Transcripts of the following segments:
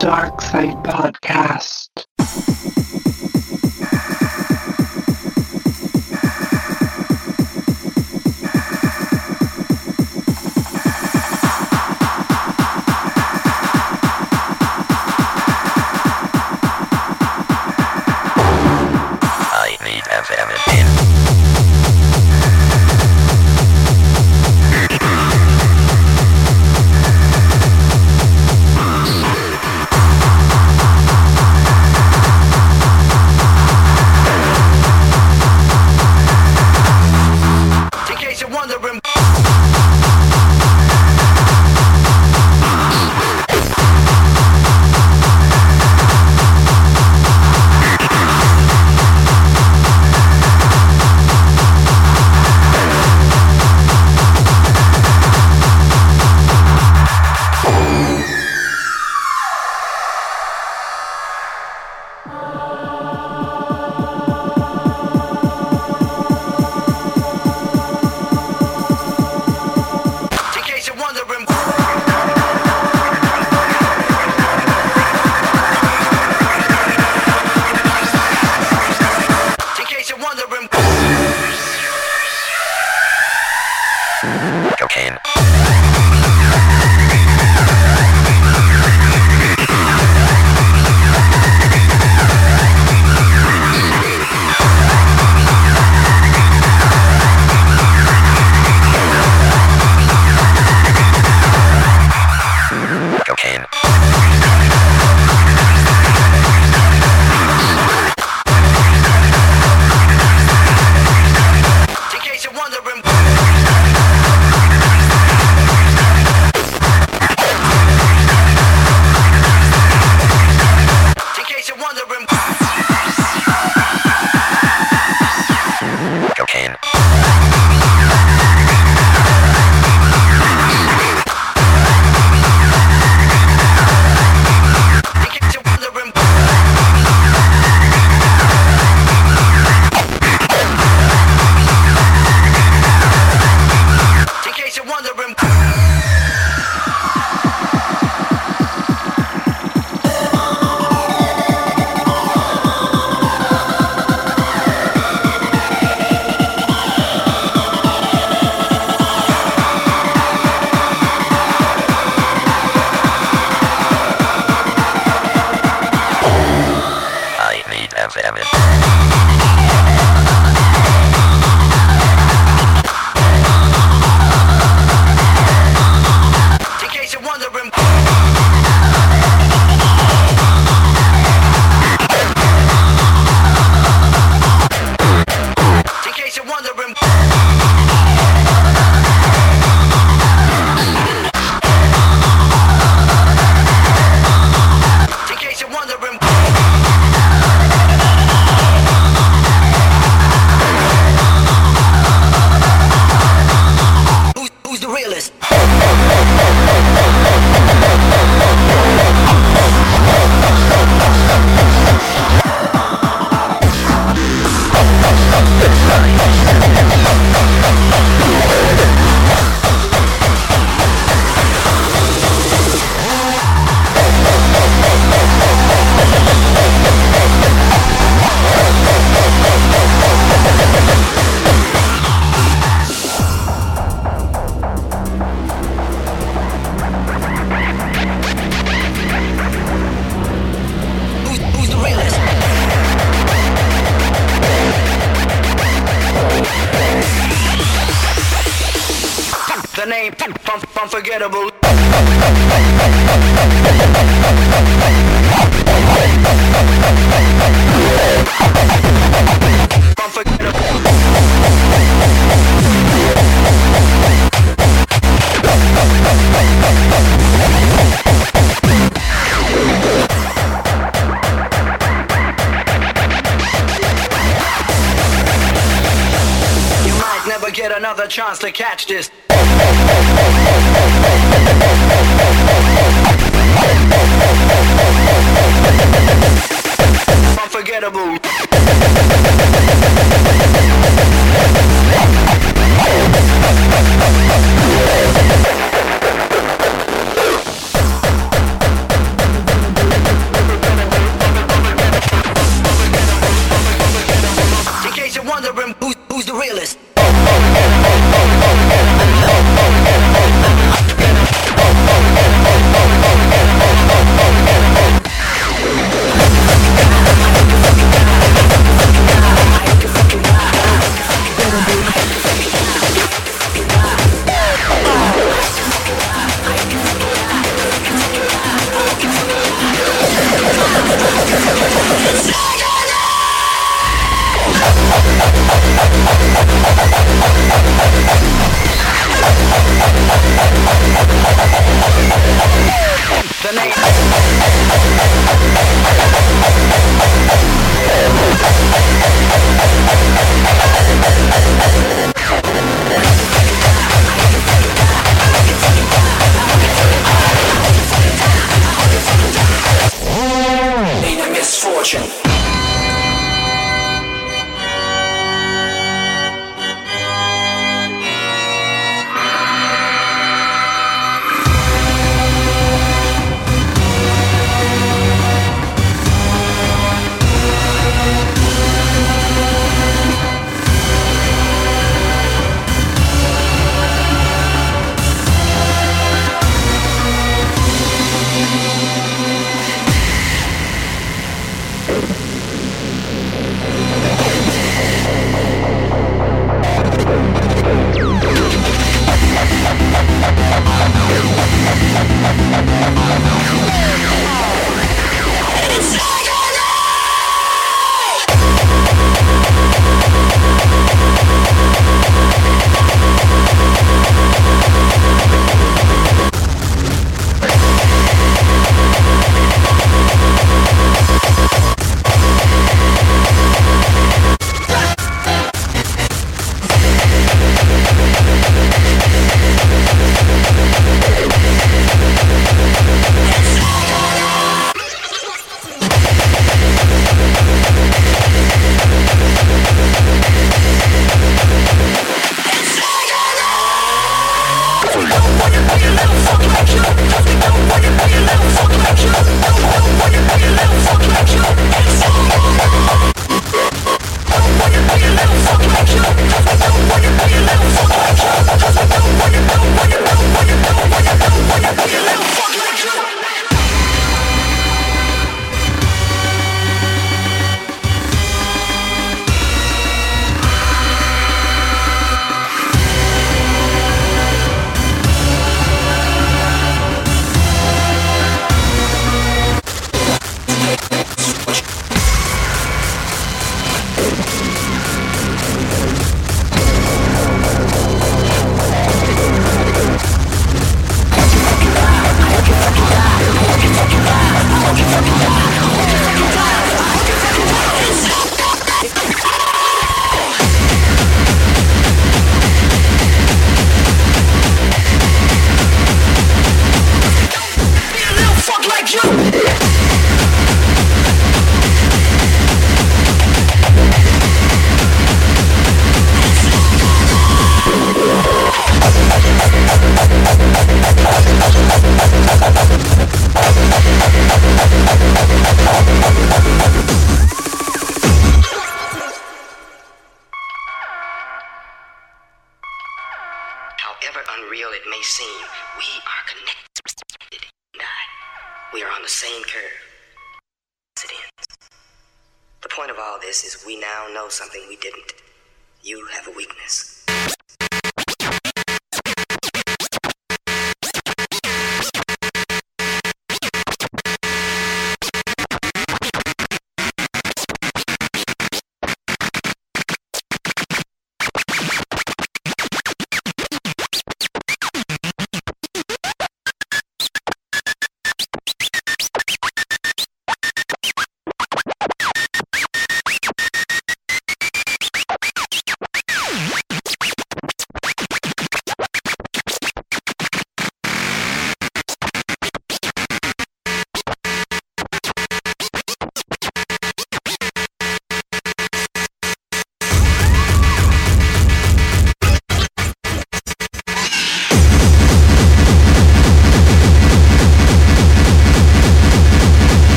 Dark Side Podcast.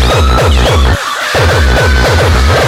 Thank you.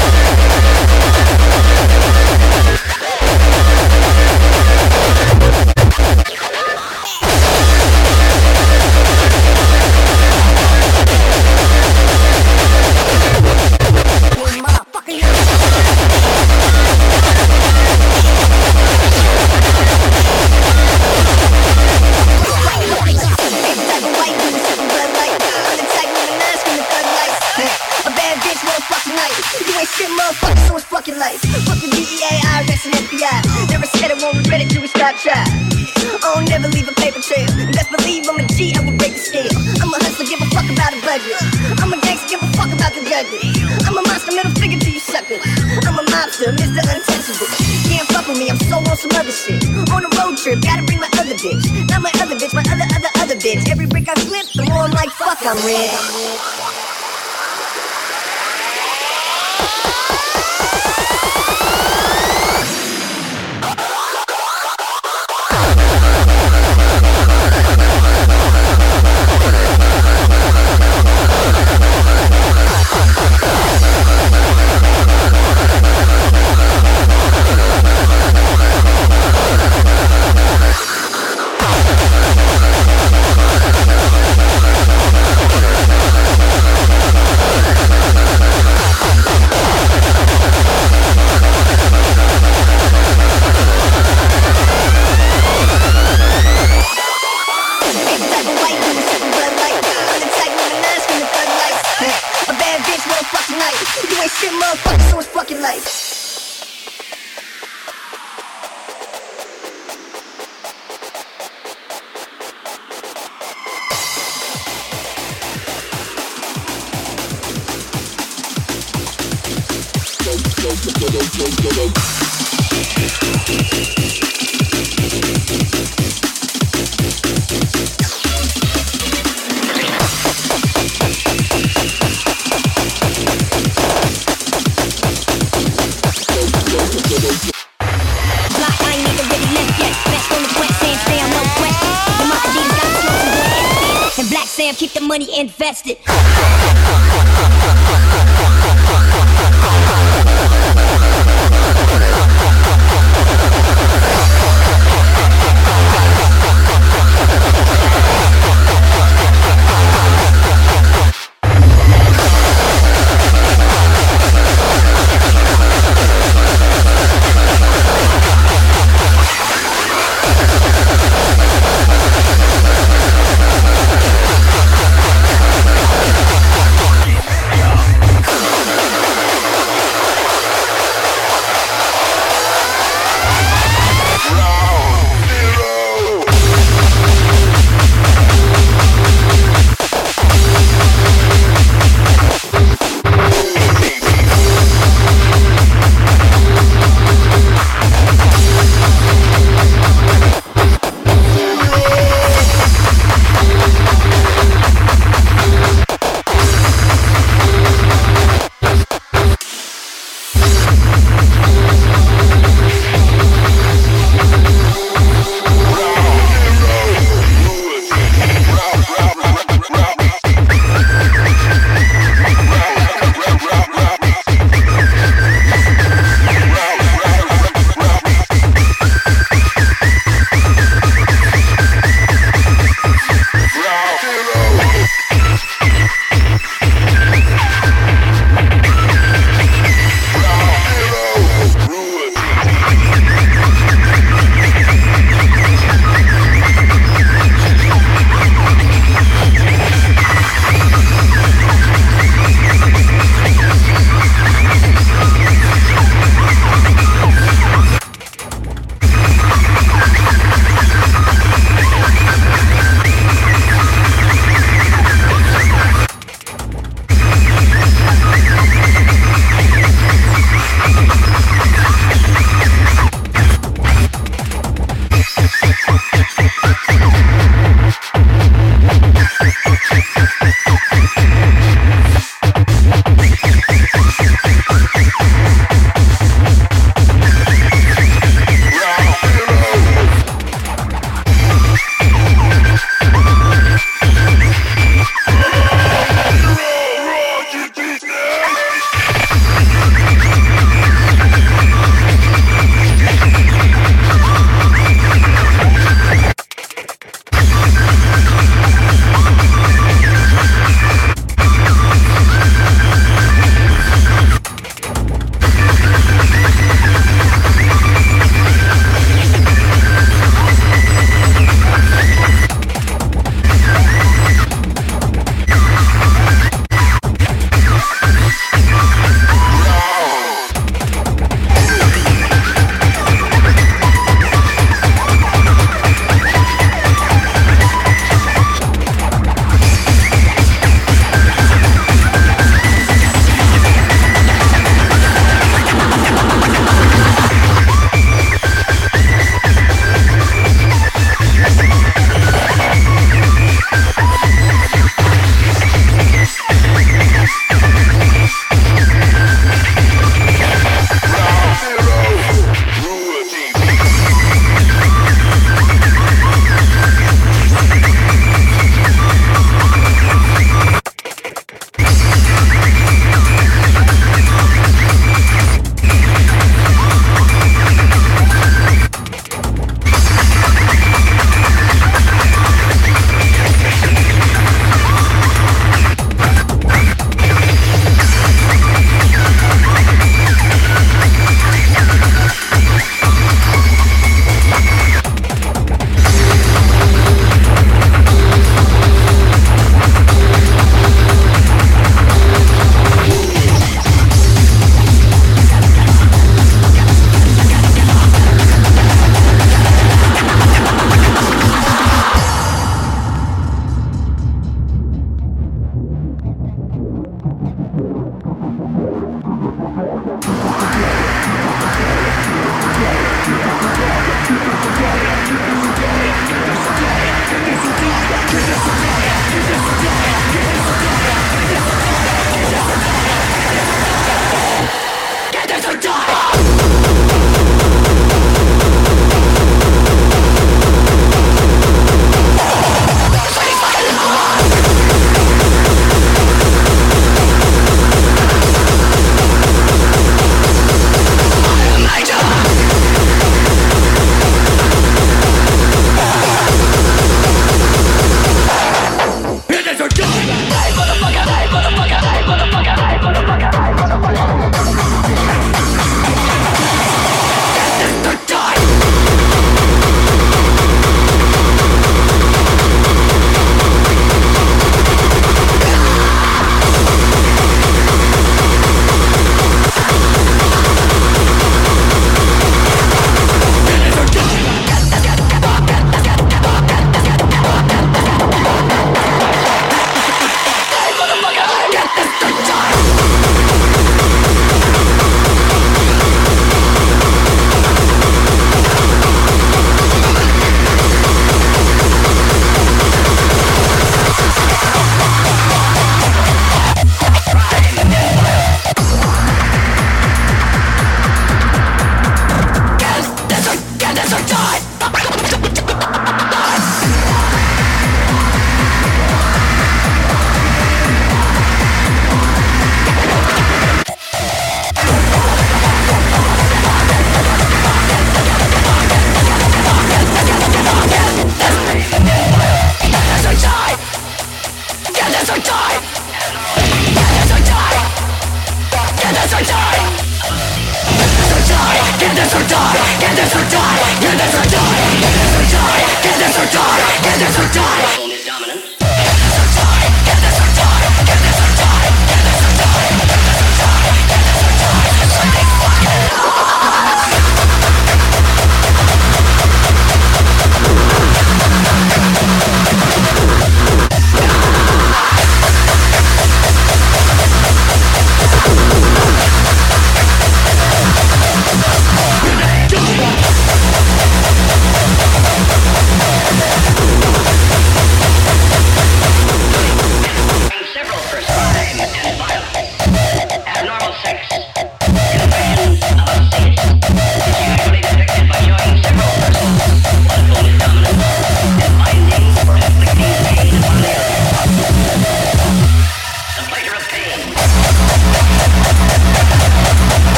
I'm rich.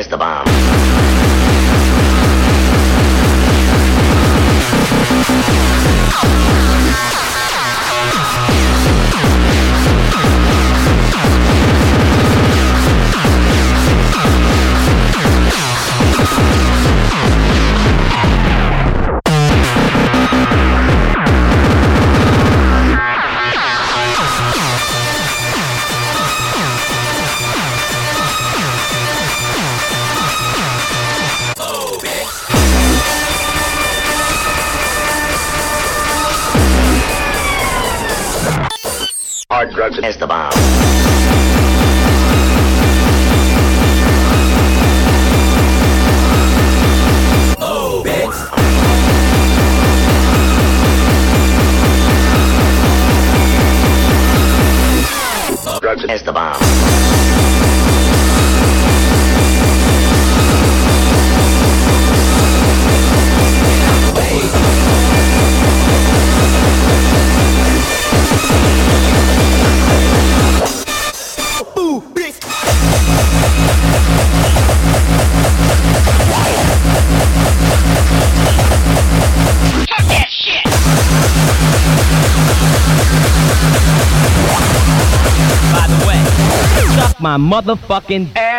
es the. My motherfucking Ass.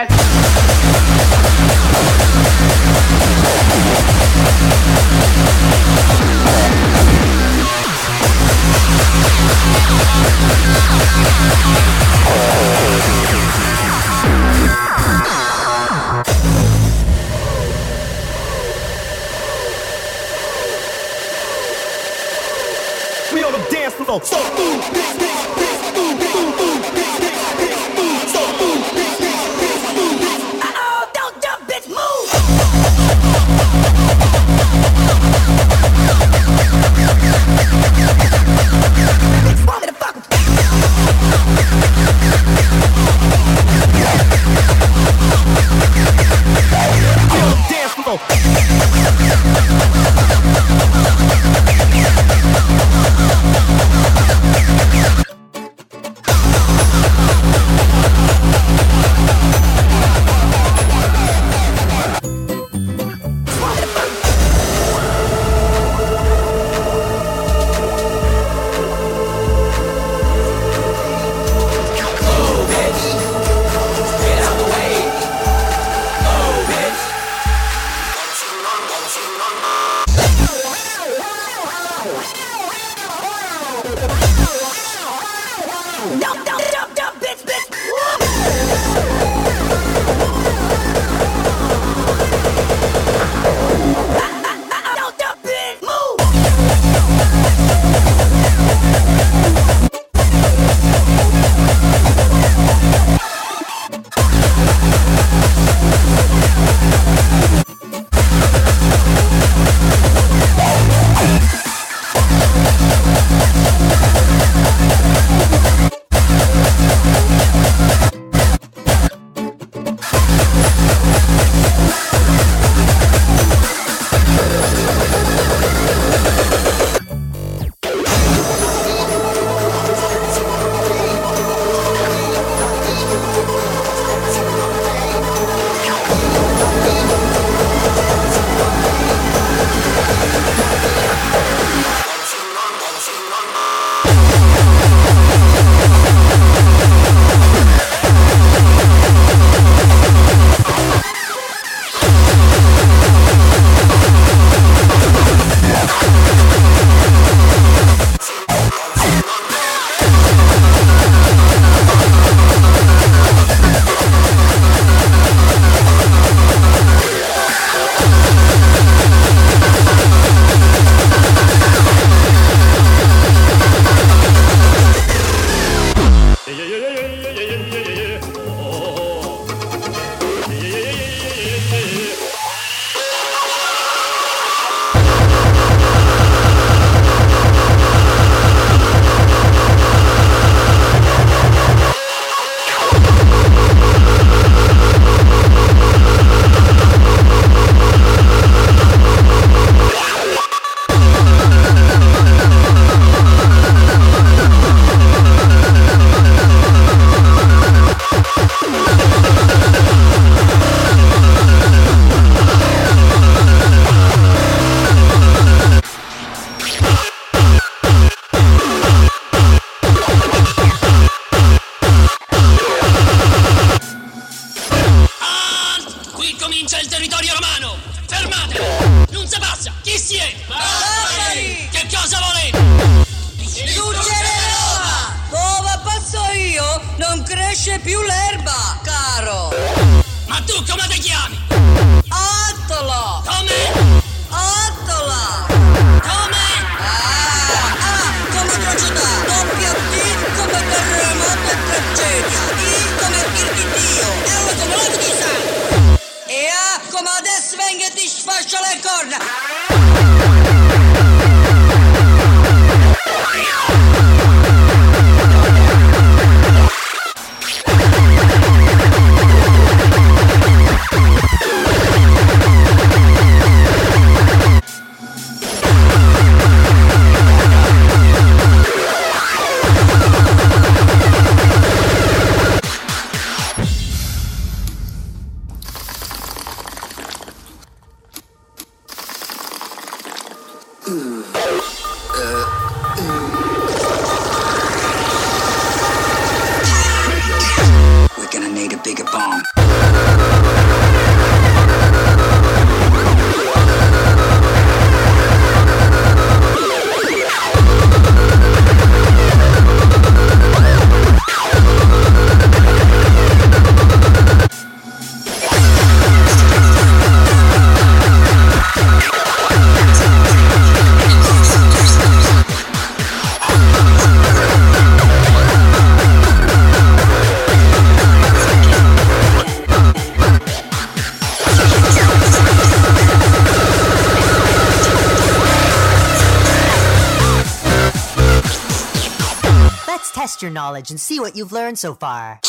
your knowledge and see what you've learned so far.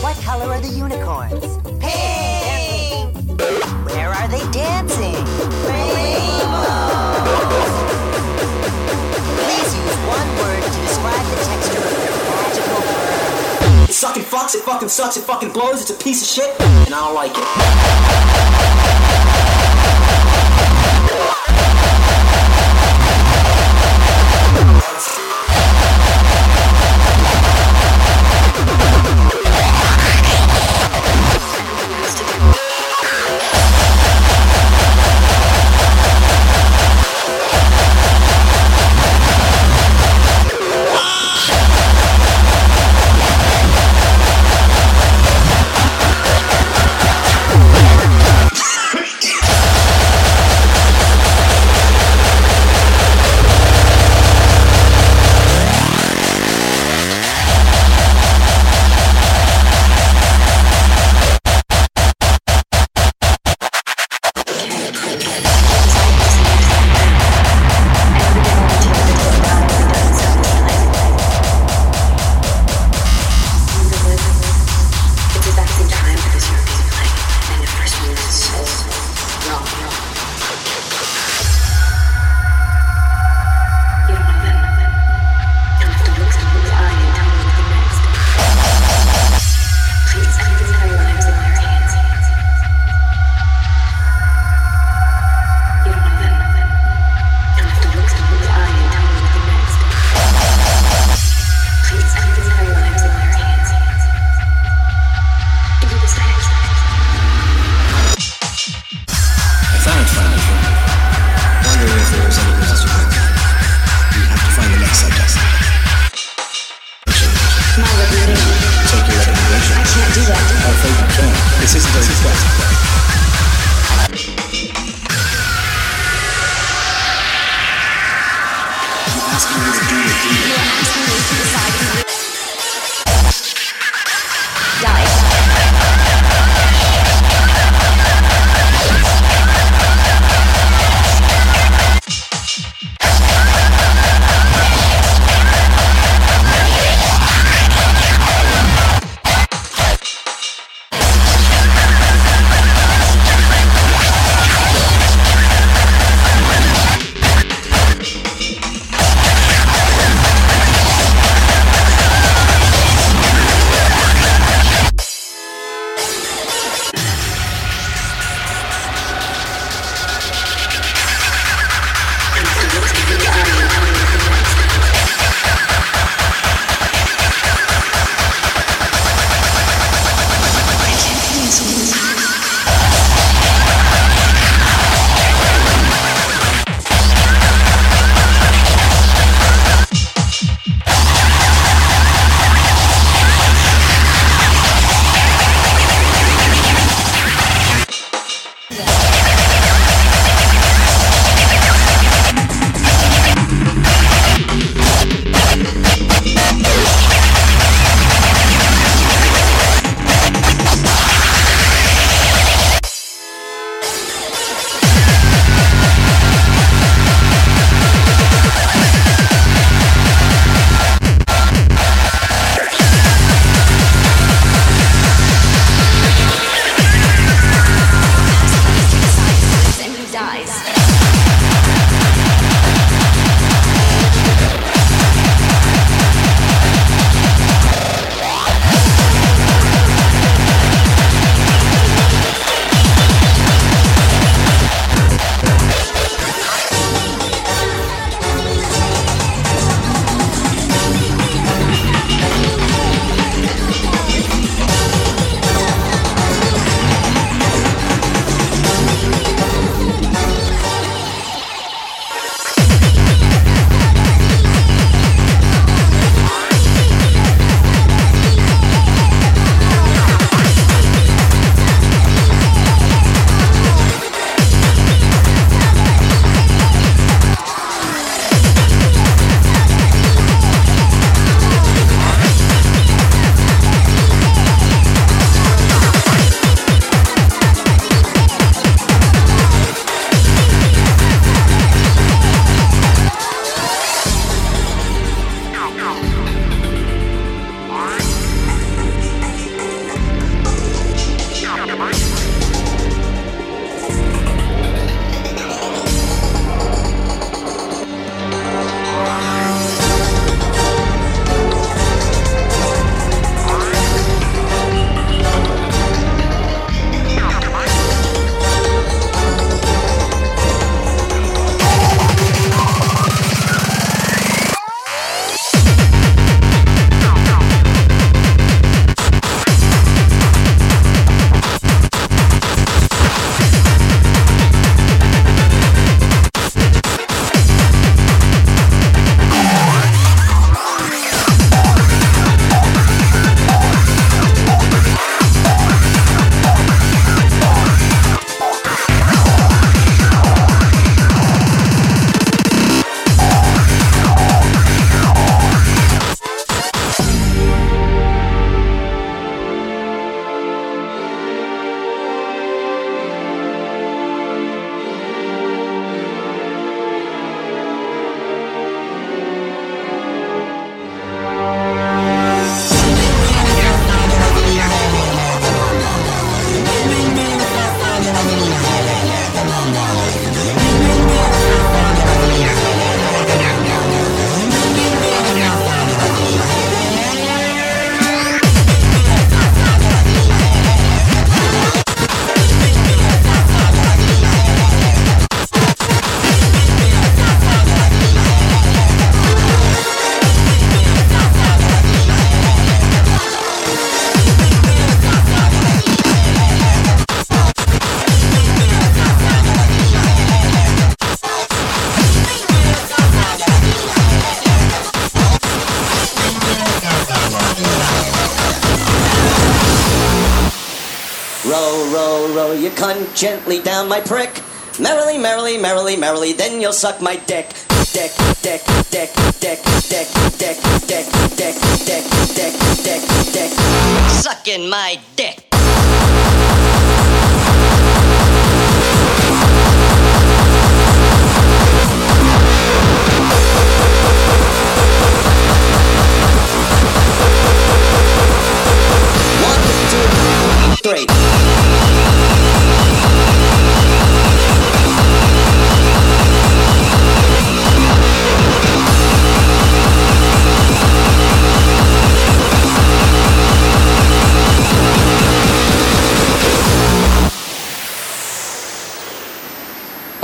What color are the unicorns? Pink! Where are they dancing? Rainbow. Please use one word to describe the texture of your magical bird. It fucking fucks, it fucking sucks, it fucking blows, it's a piece of shit, and I don't like it. Cunt gently down my prick. Merrily, merrily, merrily, merrily, then you'll suck my dick. Dick, dick, dick, dick, dick, dick, dick, dick, dick, dick, dick, dick. Sucking my dick. One, two, three.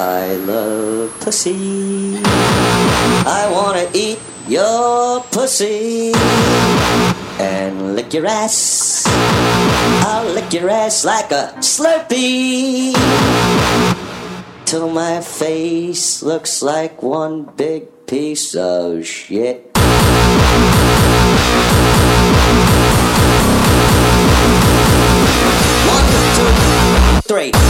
I love pussy. I wanna eat your pussy and lick your ass. I'll lick your ass like a Slurpee till my face looks like one big piece of shit. One, two, three.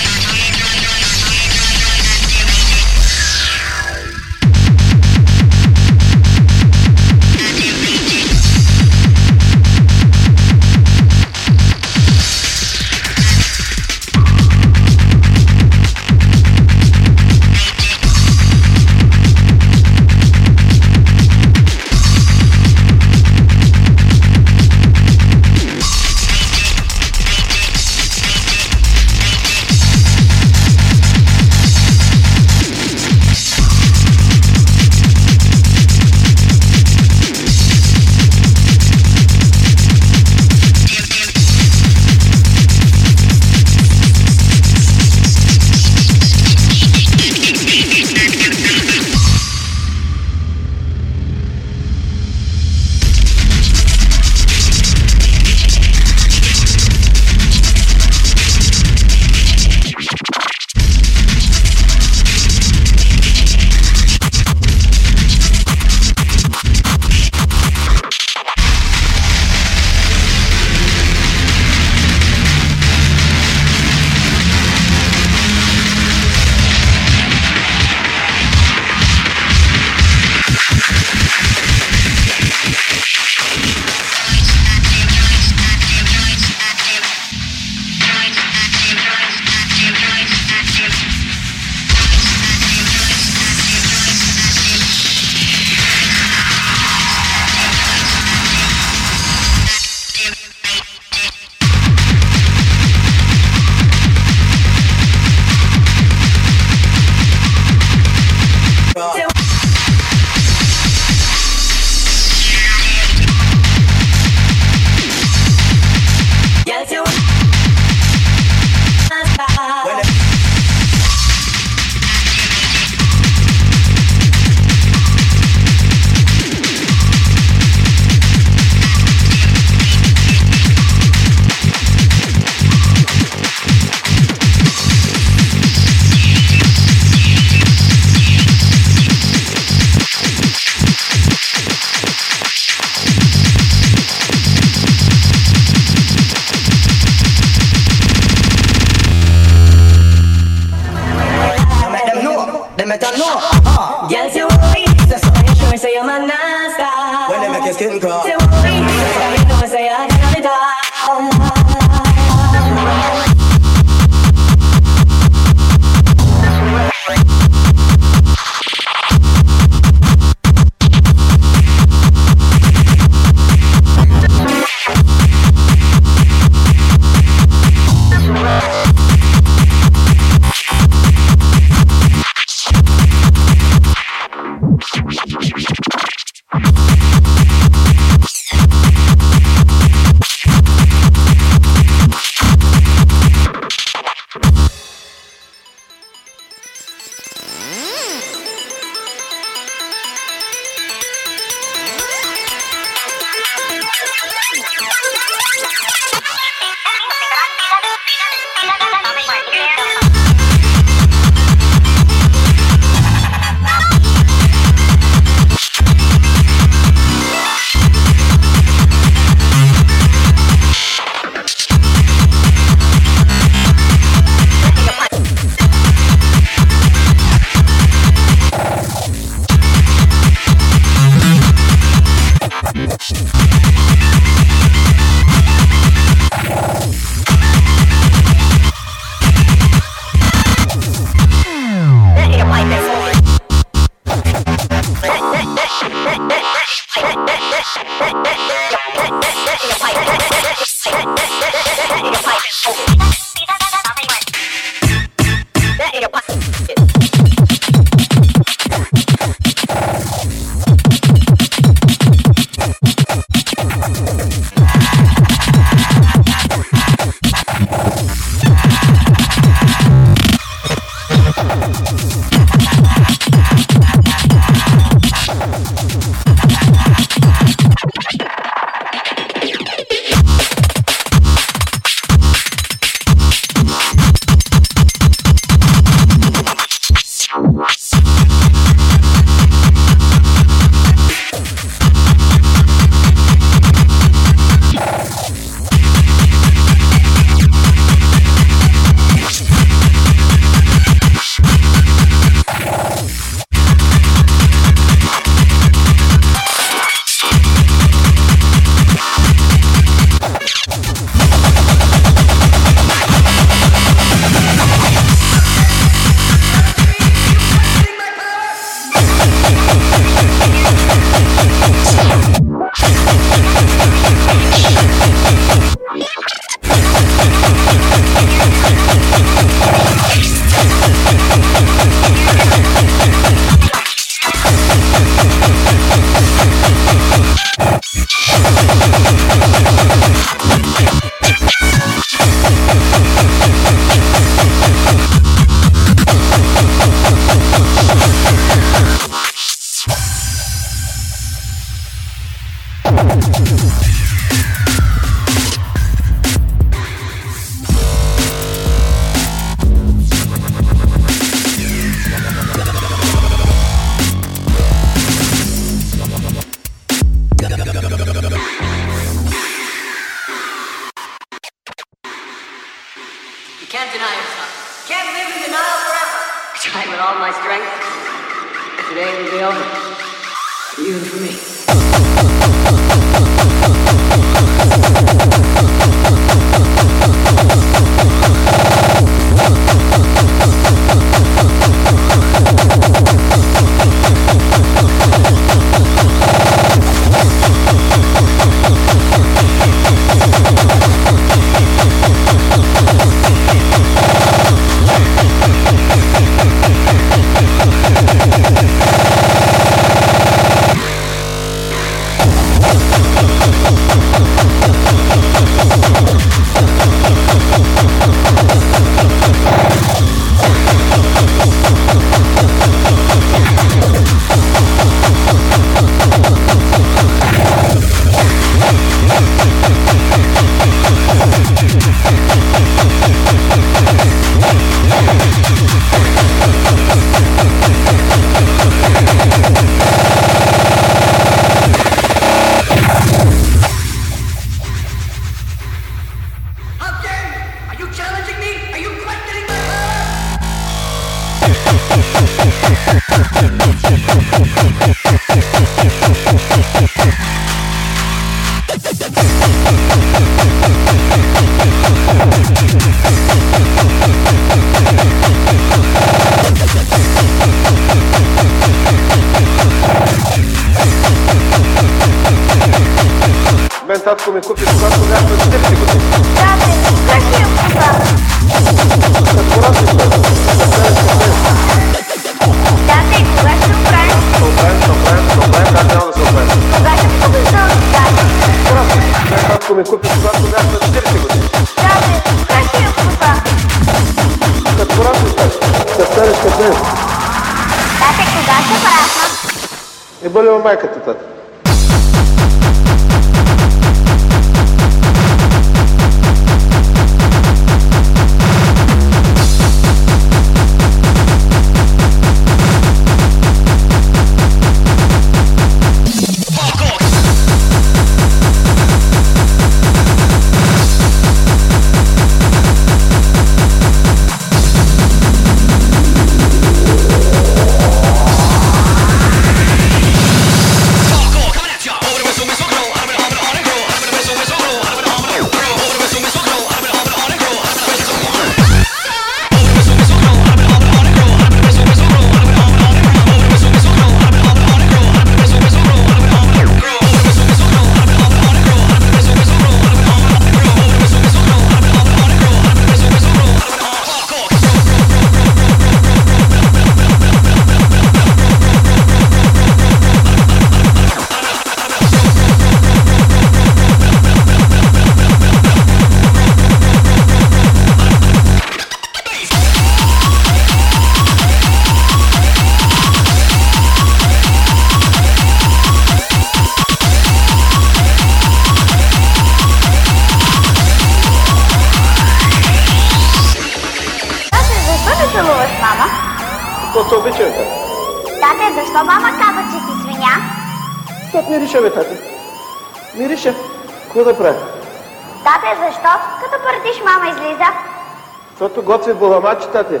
подготви Бурламат, тате.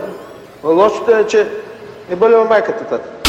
Но лошото е, че не болела майката, тате.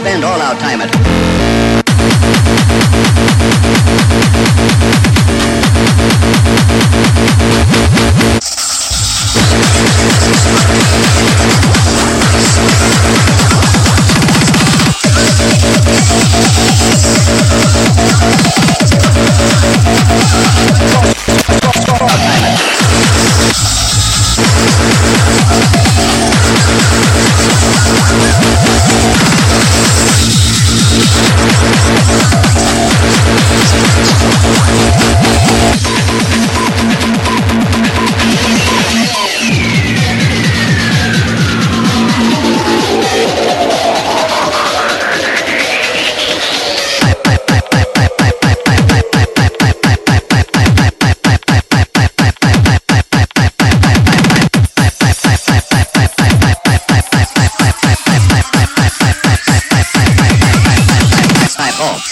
spend all our time www.thebeatmaker.com.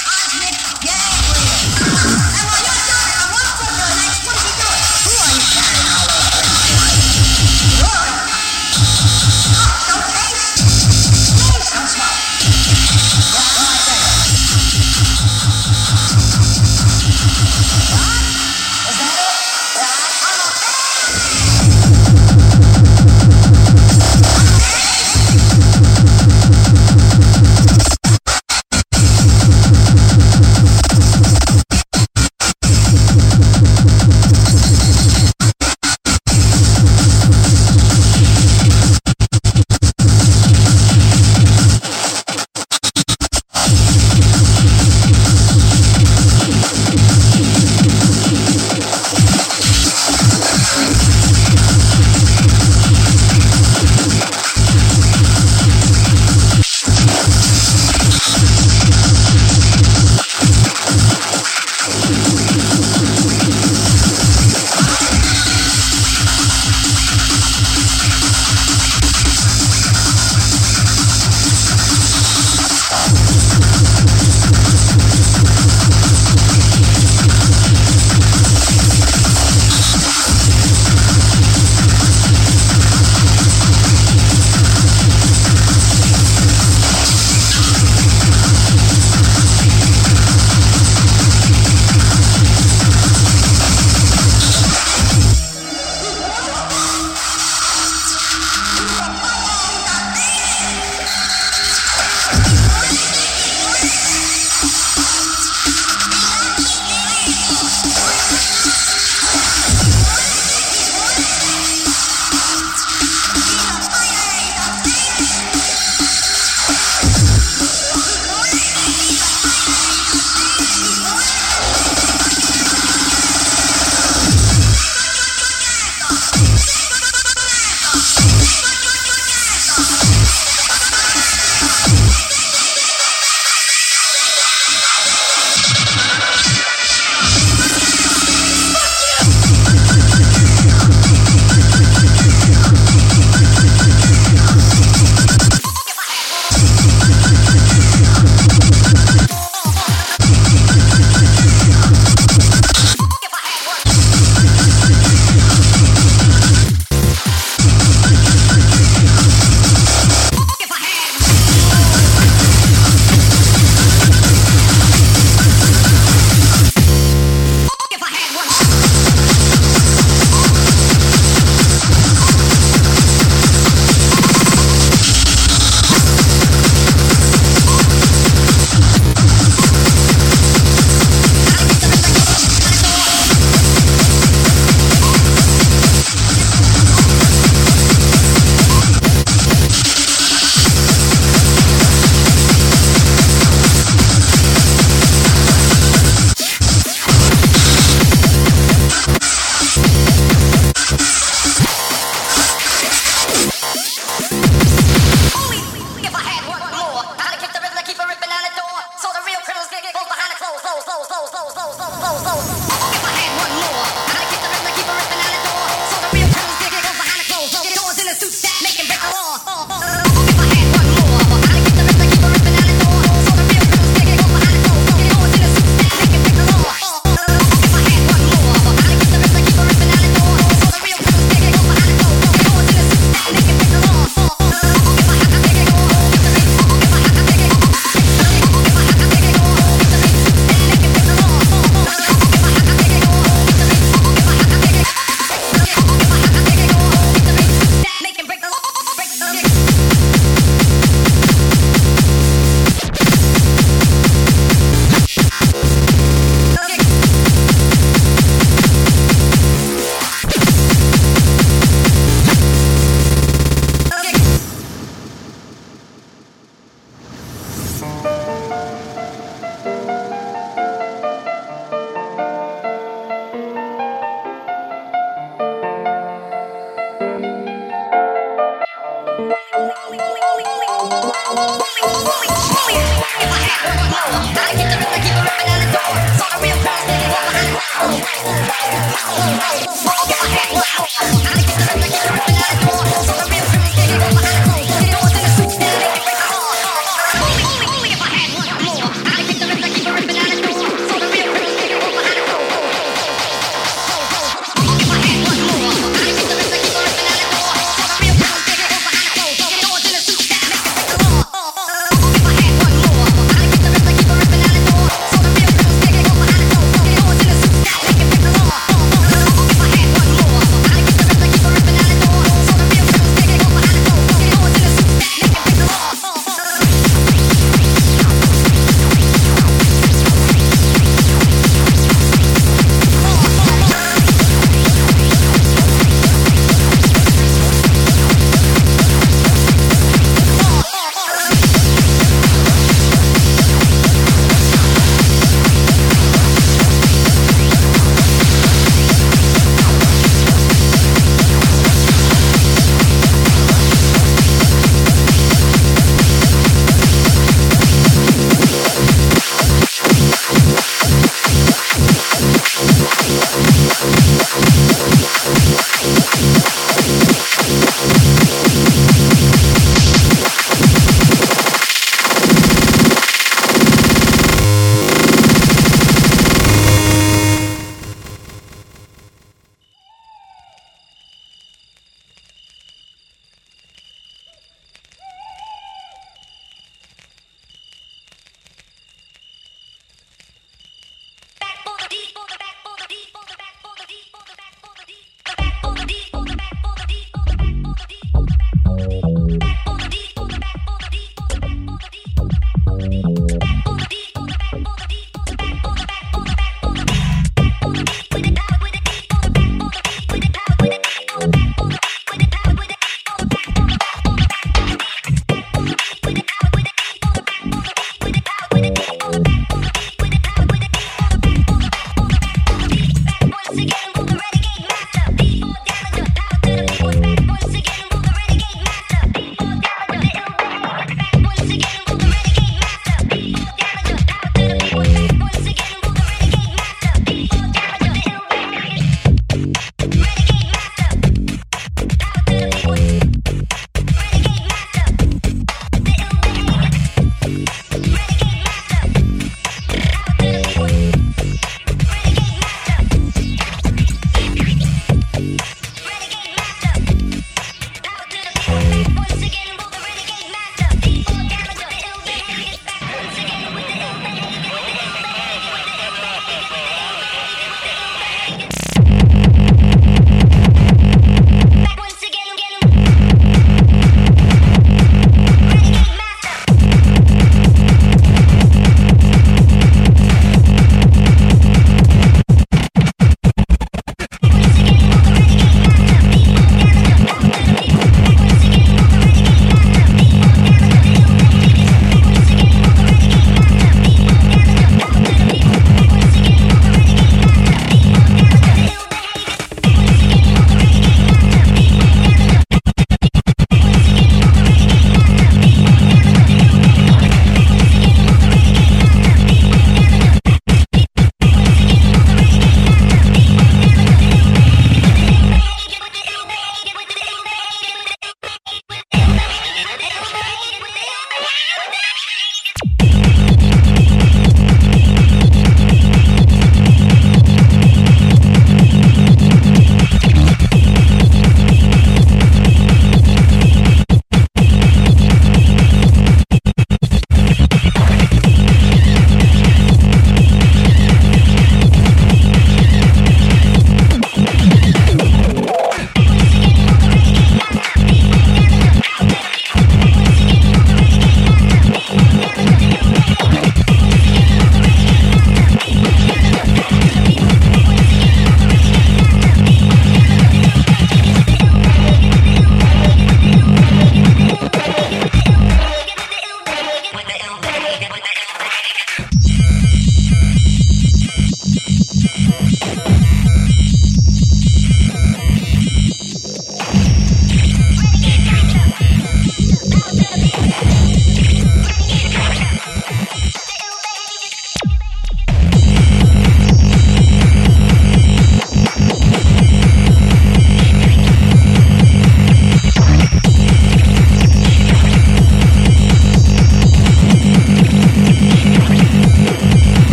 those, those, those, those, those, those, those, those.